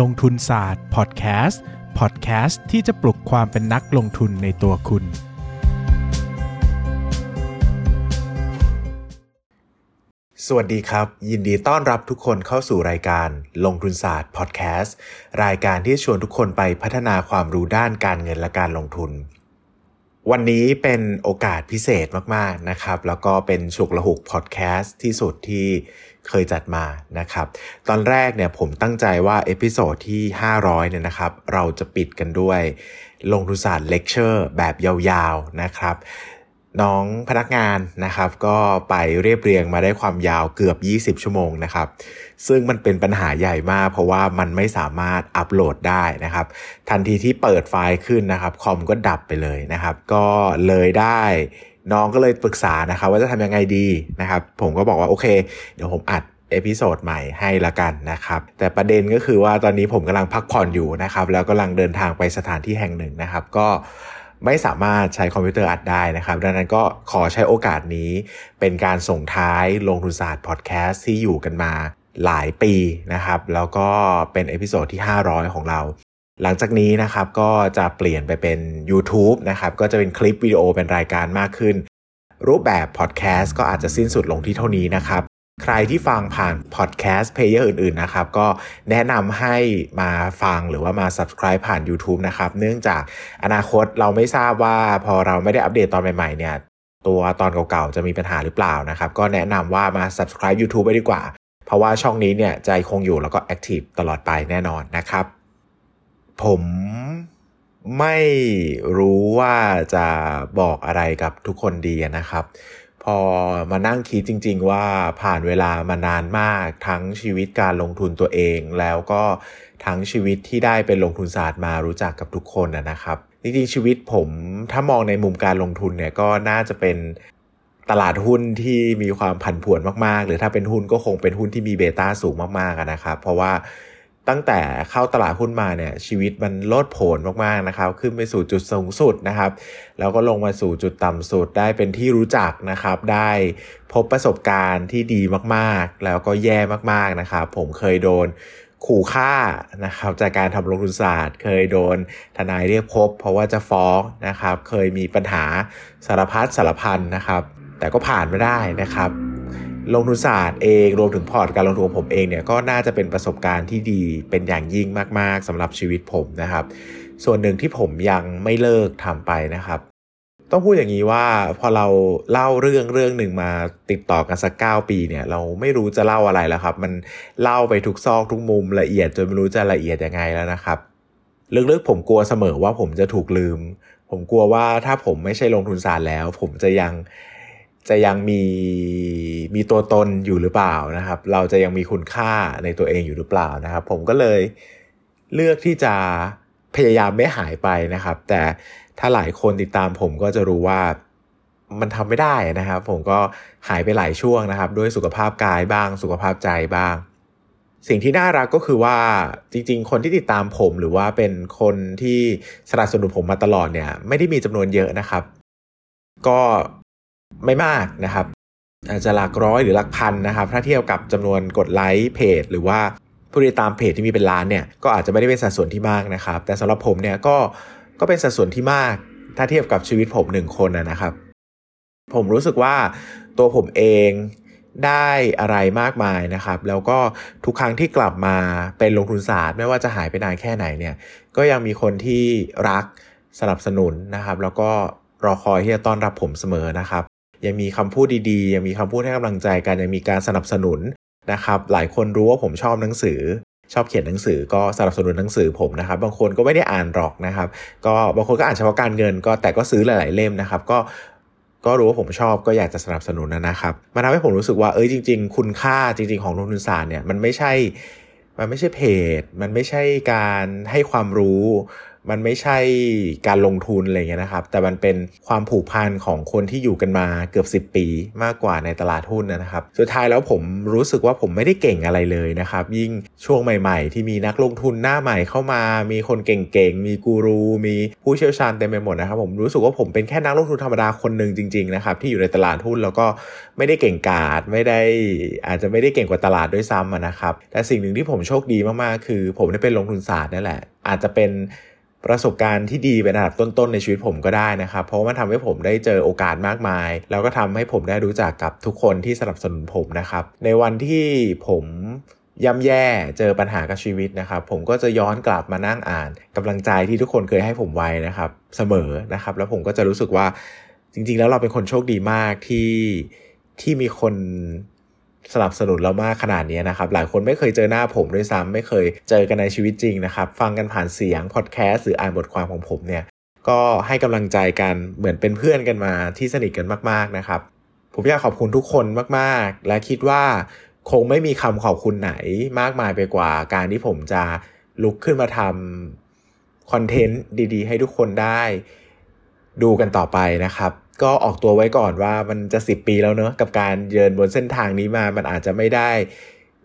ลงทุนศาสตร์พอดแคสต์พอดแคสต์ที่จะปลุกความเป็นนักลงทุนในตัวคุณ สวัสดีครับ ยินดีต้อนรับทุกคนเข้าสู่รายการลงทุนศาสตร์พอดแคสต์รายการที่ชวนทุกคนไปพัฒนาความรู้ด้านการเงินและการลงทุน วันนี้เป็นโอกาสพิเศษมาก ๆ นะครับ แล้วก็เป็นฉุกละหุกพอดแคสต์ที่สุดที่ เคยจัดมานะครับ ตอนแรกเนี่ยผมตั้งใจว่า episode ที่ 500 เนี่ยนะครับ เราจะปิดกันด้วย ลงทุนศาสตร์เลคเชอร์แบบยาวๆนะครับน้องพนักงานนะครับ ก็ไปเรียบเรียงมาได้ความยาวเกือบ 20 ชั่วโมงนะครับ ซึ่งมันเป็นปัญหาใหญ่มาก เพราะว่ามันไม่สามารถอัปโหลดได้นะครับ ทันทีที่เปิดไฟล์ขึ้นนะครับคอมก็ดับไปเลยนะครับ ก็เลยได้ น้องก็เลยปรึกษานะครับว่าจะทำยังไงดีนะครับ ผมก็บอกว่าโอเค เดี๋ยวผมอัด episode ใหม่ให้ละกันนะครับ แต่ประเด็นก็คือว่าตอนนี้ผมกำลังพักผ่อนอยู่นะครับ แล้วกำลังเดินทางไปสถานที่แห่งหนึ่งนะครับ ก็ไม่สามารถใช้คอมพิวเตอร์อัดได้นะครับ ดังนั้นก็ขอใช้โอกาสนี้ เป็นการส่งท้ายลงทุนศาสตร์พอดแคสต์ที่อยู่กันมาหลายปีนะครับ แล้วก็เป็น episode ที่ 500 ของเรา หลังจากนี้นะครับก็จะเปลี่ยนไปเป็น YouTube นะครับก็จะเป็นคลิปวิดีโอเป็นรายการมากขึ้น รูปแบบพอดแคสต์ก็อาจจะสิ้นสุดลงที่เท่านี้นะครับ ใครที่ฟังผ่านพอดแคสต์ player อื่นๆนะครับก็แนะนำให้มาฟังหรือว่ามา subscribe ผ่าน YouTube นะครับ เนื่องจากอนาคตเราไม่ทราบว่าพอเราไม่ได้อัปเดตตอนใหม่ๆเนี่ยตัวตอนเก่าๆ จะมีปัญหาหรือเปล่านะครับ ก็แนะนำว่ามา subscribe YouTube ไปดีกว่า เพราะว่าช่องนี้เนี่ยจะคงอยู่แล้วก็ active ตลอดไปแน่นอนนะครับ ผมไม่รู้ว่าจะบอกอะไรกับทุกคนดีนะครับ พอมานั่งคิดจริง ๆ ว่าผ่านเวลามานานมากทั้งชีวิตการลงทุนตัวเอง แล้วก็ทั้งชีวิตที่ได้เป็นลงทุนศาสตร์มารู้จักกับทุกคนนะครับจริงๆชีวิตผมถ้ามองในมุมการลงทุนเนี่ยก็น่าจะเป็นตลาดหุ้นที่มีความผันผวนมากๆ หรือถ้าเป็นหุ้นก็คงเป็นหุ้นที่มีเบต้าสูงมากๆนะครับ เพราะว่า ตั้งแต่เข้าตลาดหุ้นมาเนี่ยชีวิตมันโลดโผนมากๆนะครับ ขึ้นไปสู่จุดสูงสุดนะครับ แล้วก็ลงมาสู่จุดต่ำสุดได้เป็นที่รู้จักนะครับ ได้พบประสบการณ์ที่ดีมากๆ แล้วก็แย่มากๆนะครับ ผมเคยโดนขู่ฆ่านะครับจากการทำลงทุนศาสตร์ เคยโดนทนายเรียกพบ เพราะว่าจะฟ้องนะครับ เคยมีปัญหาสารพัดสารพันนะครับ แต่ก็ผ่านมาได้นะครับ ลงทุนศาสตร์เองรวมถึงพอร์ตการลงทุนของผมเองเนี่ยก็น่าจะเป็นประสบการณ์ที่ดีเป็นอย่างยิ่งมากๆสำหรับชีวิตผมนะครับ ส่วนหนึ่งที่ผมยังไม่เลิกทำไปนะครับ ต้องพูดอย่างนี้ว่าพอเราเล่าเรื่องเรื่องหนึ่งมาติดต่อกันสักเก้าปีเนี่ยเราไม่รู้จะเล่าอะไรแล้วครับ มันเล่าไปทุกซอกทุกมุมละเอียดจนไม่รู้จะละเอียดยังไงแล้วนะครับลึกๆผมกลัวเสมอว่าผมจะถูกลืม ผมกลัวว่าถ้าผมไม่ใช่ลงทุนศาสตร์แล้ว ผมจะยัง จะยังมีมีตัวตนอยู่หรือเปล่านะครับ เราจะยังมีคุณค่าในตัวเองอยู่หรือเปล่านะครับ ผมก็เลยเลือกที่จะพยายามไม่หายไปนะครับ แต่ถ้าหลายคนติดตามผมก็จะรู้ว่ามันทำไม่ได้นะครับ ผมก็หายไปหลายช่วงนะครับ ด้วยสุขภาพกายบ้าง สุขภาพใจบ้าง สิ่งที่น่ารักก็คือว่าจริง ๆ คนที่ติดตามผมหรือว่าเป็นคนที่สนับสนุนผมมาตลอดเนี่ย ไม่ได้มีจำนวนเยอะนะครับ ก็ ไม่มากนะครับอาจจะหลักร้อยหรือหลักพันนะครับ ถ้าเทียบกับจำนวนกดไลค์เพจ หรือว่าผู้ติดตามเพจที่มีเป็นล้านเนี่ยก็อาจจะไม่ได้เป็นสัดส่วนที่มากนะครับ แต่สำหรับผมเนี่ยก็ก็เป็นสัดส่วนที่มาก ถ้าเทียบกับชีวิตผมหนึ่งคนนะครับ ผมรู้สึกว่าตัวผมเองได้อะไรมากมายนะครับ แล้วก็ทุกครั้งที่กลับมาเป็นลงทุนศาสตร์ไม่ว่าจะหายไปนานแค่ไหนเนี่ยก็ยังมีคนที่รักสนับสนุนนะครับ แล้วก็รอคอยที่จะต้อนรับผมเสมอนะครับ ยังมีคำพูดดีๆ ยังมีคำพูดให้กำลังใจกันยังมีการสนับสนุนนะครับ หลายคนรู้ว่าผมชอบหนังสือ ชอบเขียนหนังสือก็สนับสนุนหนังสือผมนะครับ บางคนก็ไม่ได้อ่านหรอกนะครับ ก็บางคนก็อ่านเฉพาะการเงิน ก็แต่ก็ซื้อหลาย ๆ เล่มนะครับ ก็ก็รู้ว่าผมชอบก็อยากจะสนับสนุนนะครับมันทำให้ผมรู้สึกว่าเอ้ยจริง ๆ คุณค่าจริง ๆ ของลงทุนศาสตร์เนี่ยมันไม่ใช่มันไม่ใช่เพจ มันไม่ใช่การให้ความรู้ มันไม่ใช่การลงทุนอะไรเงี้ยนะครับ แต่มันเป็นความผูกพันของคนที่อยู่กันมาเกือบ 10 ปีมากกว่าในตลาดหุ้นนะครับ สุดท้ายแล้วผมรู้สึกว่าผมไม่ได้เก่งอะไรเลยนะครับ ยิ่งช่วงใหม่ ๆ ที่มีนักลงทุนหน้าใหม่เข้ามา มีคนเก่งๆ มีกูรู มีผู้เชี่ยวชาญเต็มไปหมดนะครับ ผมรู้สึกว่าผมเป็นแค่นักลงทุนธรรมดาคนหนึ่งจริงๆนะครับที่อยู่ในตลาดหุ้นแล้วก็ไม่ได้เก่งกาจไม่ได้อาจจะไม่ได้เก่งกว่าตลาดด้วยซ้ำนะครับแต่สิ่งหนึ่งที่ผมโชคดีมากๆ คือ ผมได้เป็นลงทุนศาสตร์นั่นแหละ อาจจะเป็น ประสบการณ์ที่ดีเป็นอันดับต้นๆในชีวิตผมก็ได้นะครับ เพราะมันทำให้ผมได้เจอโอกาสมากมาย แล้วก็ทำให้ผมได้รู้จักกับทุกคนที่สนับสนุนผมนะครับ ในวันที่ผมย่ำแย่เจอปัญหากับชีวิตนะครับ ผมก็จะย้อนกลับมานั่งอ่านกำลังใจที่ทุกคนเคยให้ผมไว้นะครับ เสมอนะครับ แล้วผมก็จะรู้สึกว่าจริง ๆ แล้วเราเป็นคนโชคดีมากที่ที่มีคน สนับสนุนเรามากขนาดนี้นะครับ หลายคนไม่เคยเจอหน้าผมด้วยซ้ำไม่เคยเจอกันในชีวิตจริงนะครับ ฟังกันผ่านเสียงพอดแคสต์หรืออ่านบทความของผมเนี่ย ก็ให้กำลังใจกันเหมือนเป็นเพื่อนกันมาที่สนิทกันมากๆนะครับ ผมอยากขอบคุณทุกคนมากๆ และคิดว่าคงไม่มีคำขอบคุณไหนมากมายไปกว่า การที่ผมจะลุกขึ้นมาทำคอนเทนต์ดีๆ ให้ทุกคนได้ ดูกันต่อไปนะครับ ก็ออกตัวไว้ก่อนว่ามันจะ 10 ปีแล้วเนอะกับการเดินบนเส้นทางนี้มามันอาจจะไม่ได้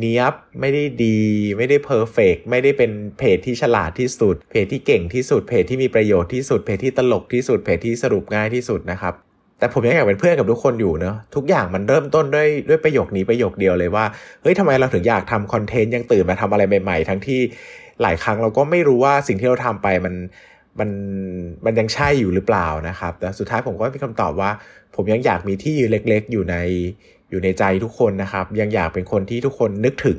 เนี้ยบไม่ได้ดี ไม่ได้เพอร์เฟกไม่ได้เป็นเพจที่ฉลาดที่สุด เพจที่เก่งที่สุดเพจที่มีประโยชน์ที่สุดเพจที่ตลกที่สุดเพจที่สรุปง่ายที่สุดนะครับแต่ผมยังอยากเป็นเพื่อนกับทุกคนอยู่เนอะทุกอย่างมันเริ่มต้นด้วยด้วยประโยคนี้ประโยคเดียวเลยว่าเฮ้ยทำไมเราถึงอยากทำคอนเทนต์ยังตื่นมาทำอะไรใหม่ ๆ ทั้งที่หลายครั้งเราก็ไม่รู้ว่าสิ่งที่เราทำไปมัน มันมันยังใช่อยู่หรือเปล่านะครับแต่สุดท้ายผมก็มีคำตอบว่า ผมยังอยากมีที่ยืนเล็ก ๆ อยู่ในอยู่ในใจทุกคนนะครับ ยังอยากเป็นคนที่ทุกคนนึกถึง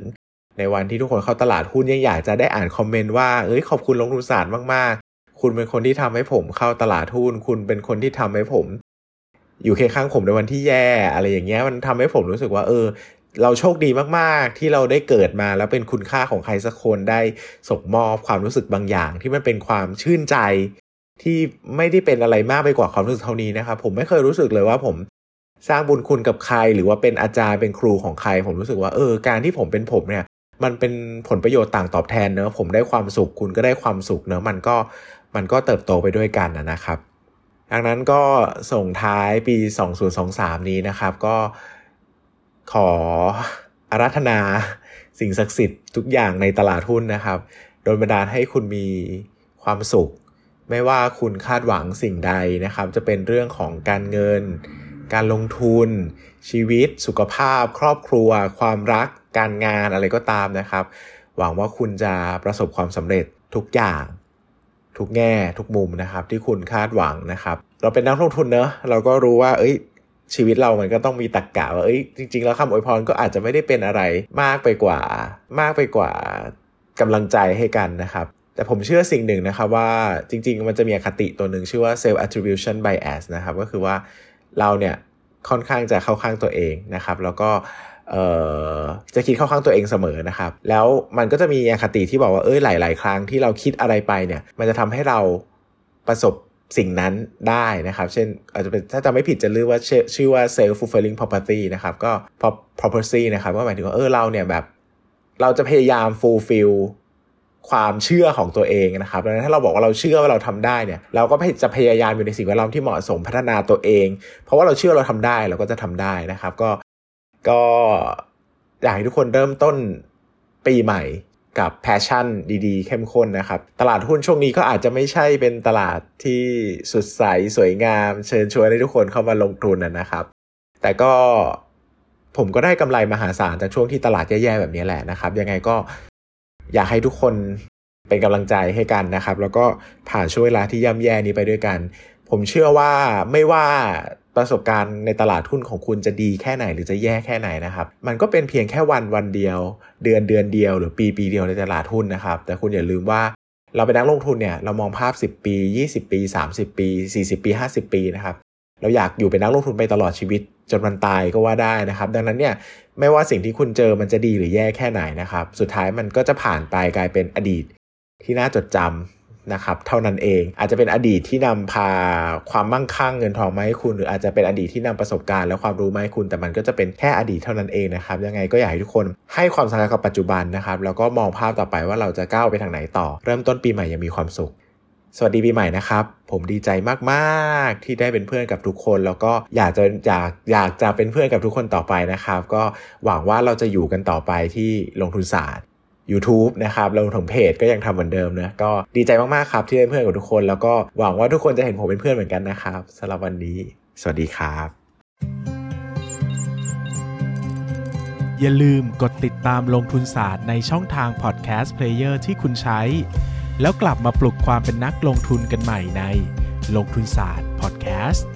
ในวันที่ทุกคนเข้าตลาดหุ้นยังอยากจะได้อ่านคอมเมนต์ว่าเอ้ยขอบคุณลงทุนศาสตร์มากๆ คุณเป็นคนที่ทำให้ผมเข้าตลาดหุ้นคุณเป็นคนที่ทำให้ผม อยู่เคียงข้างผมในวันที่แย่ อะไรอย่างเงี้ยมันทำให้ผมรู้สึกว่าเออ เราโชคดีมากๆ ที่เราได้เกิดมาแล้วเป็นคุณค่าของใครสักคนได้ส่งมอบความรู้สึกบางอย่าง ที่มันเป็นความชื่นใจ ที่ไม่ได้เป็นอะไรมากไปกว่าความรู้สึกเท่านี้นะครับผมไม่เคยรู้สึกเลยว่าผมสร้างบุญคุณกับใคร หรือว่าเป็นอาจารย์เป็นครูของใคร ผมรู้สึกว่าเออการที่ผมเป็นผมเนี่ยมันเป็นผลประโยชน์ต่างตอบแทนเนอะผมได้ความสุขคุณก็ได้ความสุขเนอะมันก็มันก็เติบโตไปด้วยกันนะครับดังนั้นก็ส่งท้ายปี 2023 นี้นะครับ ก็ ขออารัธนาสิ่งศักดิ์สิทธิ์ทุกอย่างในตลาดหุ้นนะครับ โดยบันดาลให้คุณมีความสุข ไม่ว่าคุณคาดหวังสิ่งใดนะครับ จะเป็นเรื่องของการเงิน การลงทุน ชีวิต สุขภาพ ครอบครัว ความรัก การงานอะไรก็ตามนะครับ หวังว่าคุณจะประสบความสำเร็จทุกอย่าง ทุกแง่ทุกมุมนะครับ ที่คุณคาดหวังนะครับ เราเป็นนักลงทุนเนอะเราก็รู้ว่า เอ้ย ชีวิตเรามันก็ต้องมีตรกกะว่าเอ้ยจริง ๆ แล้วคำอวยพรก็อาจจะไม่ได้เป็นอะไรมากไปกว่า มากไปกว่ากำลังใจให้กันนะครับแต่ผมเชื่อสิ่งหนึ่งนะครับว่าจริง ๆ มันจะมีอคติตัวหนึ่งชื่อว่า self attribution bias นะครับ ก็คือว่าเราเนี่ยค่อนข้างจะเข้าข้างตัวเองนะครับ แล้วก็จะคิดเข้าข้างตัวเองเสมอนะครับ แล้วมันก็จะมีอคติที่บอกว่าเอ้ยหลาย ๆ ครั้งที่เราคิดอะไรไปเนี่ย มันจะทำให้เราประสบ สิ่งนั้นได้นะครับ เช่นอาจจะเป็นถ้าจำไม่ผิดจะเรียกว่าชื่อว่า self fulfilling property นะครับ ก็ property นะครับก็หมายถึงว่าเออเราเนี่ยแบบ เราจะพยายาม fulfill ความเชื่อของตัวเองนะครับดังนั้นถ้าเราบอกว่าเราเชื่อว่าเราทำได้เนี่ย เราก็จะพยายามอยู่ในสิ่งแวดล้อมที่เหมาะสมพัฒนาตัวเอง เพราะว่าเราเชื่อเราทำได้เราก็จะทำได้นะครับ ก็ก็อยากให้ทุกคนเริ่มต้นปีใหม่ กับแพชชั่นดีๆ เข้มข้นนะครับ ตลาดหุ้นช่วงนี้ก็อาจจะไม่ใช่เป็นตลาดที่สุดใสสวยงาม เชิญชวนให้ทุกคนเข้ามาลงทุนนะครับ แต่ก็ผมก็ได้กำไรมหาศาลจากช่วงที่ตลาดแย่ๆแบบนี้แหละนะครับ ยังไงก็อยากให้ทุกคนเป็นกำลังใจให้กันนะครับ แล้วก็ผ่านช่วงเวลาที่ย่ำแย่นี้ไปด้วยกัน ผมเชื่อว่าไม่ว่า ประสบการณ์ในตลาดหุ้นของคุณจะดีแค่ไหนหรือจะแย่แค่ไหนนะครับ มันก็เป็นเพียงแค่วันวันเดียว เดือนเดือนเดียว หรือปีปีเดียวในตลาดหุ้นนะครับ แต่คุณอย่าลืมว่าเราเป็นนักลงทุนเนี่ยเรามองภาพ 10 ปี 20 ปี 30 ปี 40 ปี 50 ปีนะครับเราอยากอยู่เป็นนักลงทุนไปตลอดชีวิต จนมันตายก็ว่าได้นะครับ ดังนั้นเนี่ยไม่ว่าสิ่งที่คุณเจอมันจะดีหรือแย่แค่ไหนนะครับ สุดท้ายมันก็จะผ่านไปกลายเป็นอดีต ที่น่าจดจำ นะครับเท่านั้นเอง อาจจะเป็นอดีตที่นำพาความมั่งคั่งเงินทองมาให้คุณ หรืออาจจะเป็นอดีตที่นำประสบการณ์และความรู้มาให้คุณ แต่มันก็จะเป็นแค่อดีตเท่านั้นเองนะครับยังไงก็อยากให้ทุกคนให้ความสำคัญกับปัจจุบันนะครับแล้วก็มองภาพต่อไปว่าเราจะก้าวไปทางไหนต่อ เริ่มต้นปีใหม่ยังมีความสุขสวัสดีปีใหม่นะครับ ผมดีใจมากๆ ที่ได้เป็นเพื่อนกับทุกคน แล้วก็อยากจะอยากอยากจะเป็นเพื่อนกับทุกคนต่อไปนะครับ ก็หวังว่าเราจะอยู่กันต่อไปที่ลงทุนศาสตร์ YouTube นะครับรวมถึงเพจก็ยังทำเหมือนเดิมนะก็ดีใจมากๆครับที่เป็นเพื่อนกับทุกคน แล้วก็หวังว่าทุกคนจะเห็นผมเป็นเพื่อนเหมือนกันนะครับสำหรับวันนี้ สวัสดีครับ อย่าลืมกดติดตามลงทุนศาสตร์ในช่องทาง podcast player ที่คุณใช้ แล้วกลับมาปลุกความเป็นนักลงทุนกันใหม่ในลงทุนศาสตร์พอดแคสต์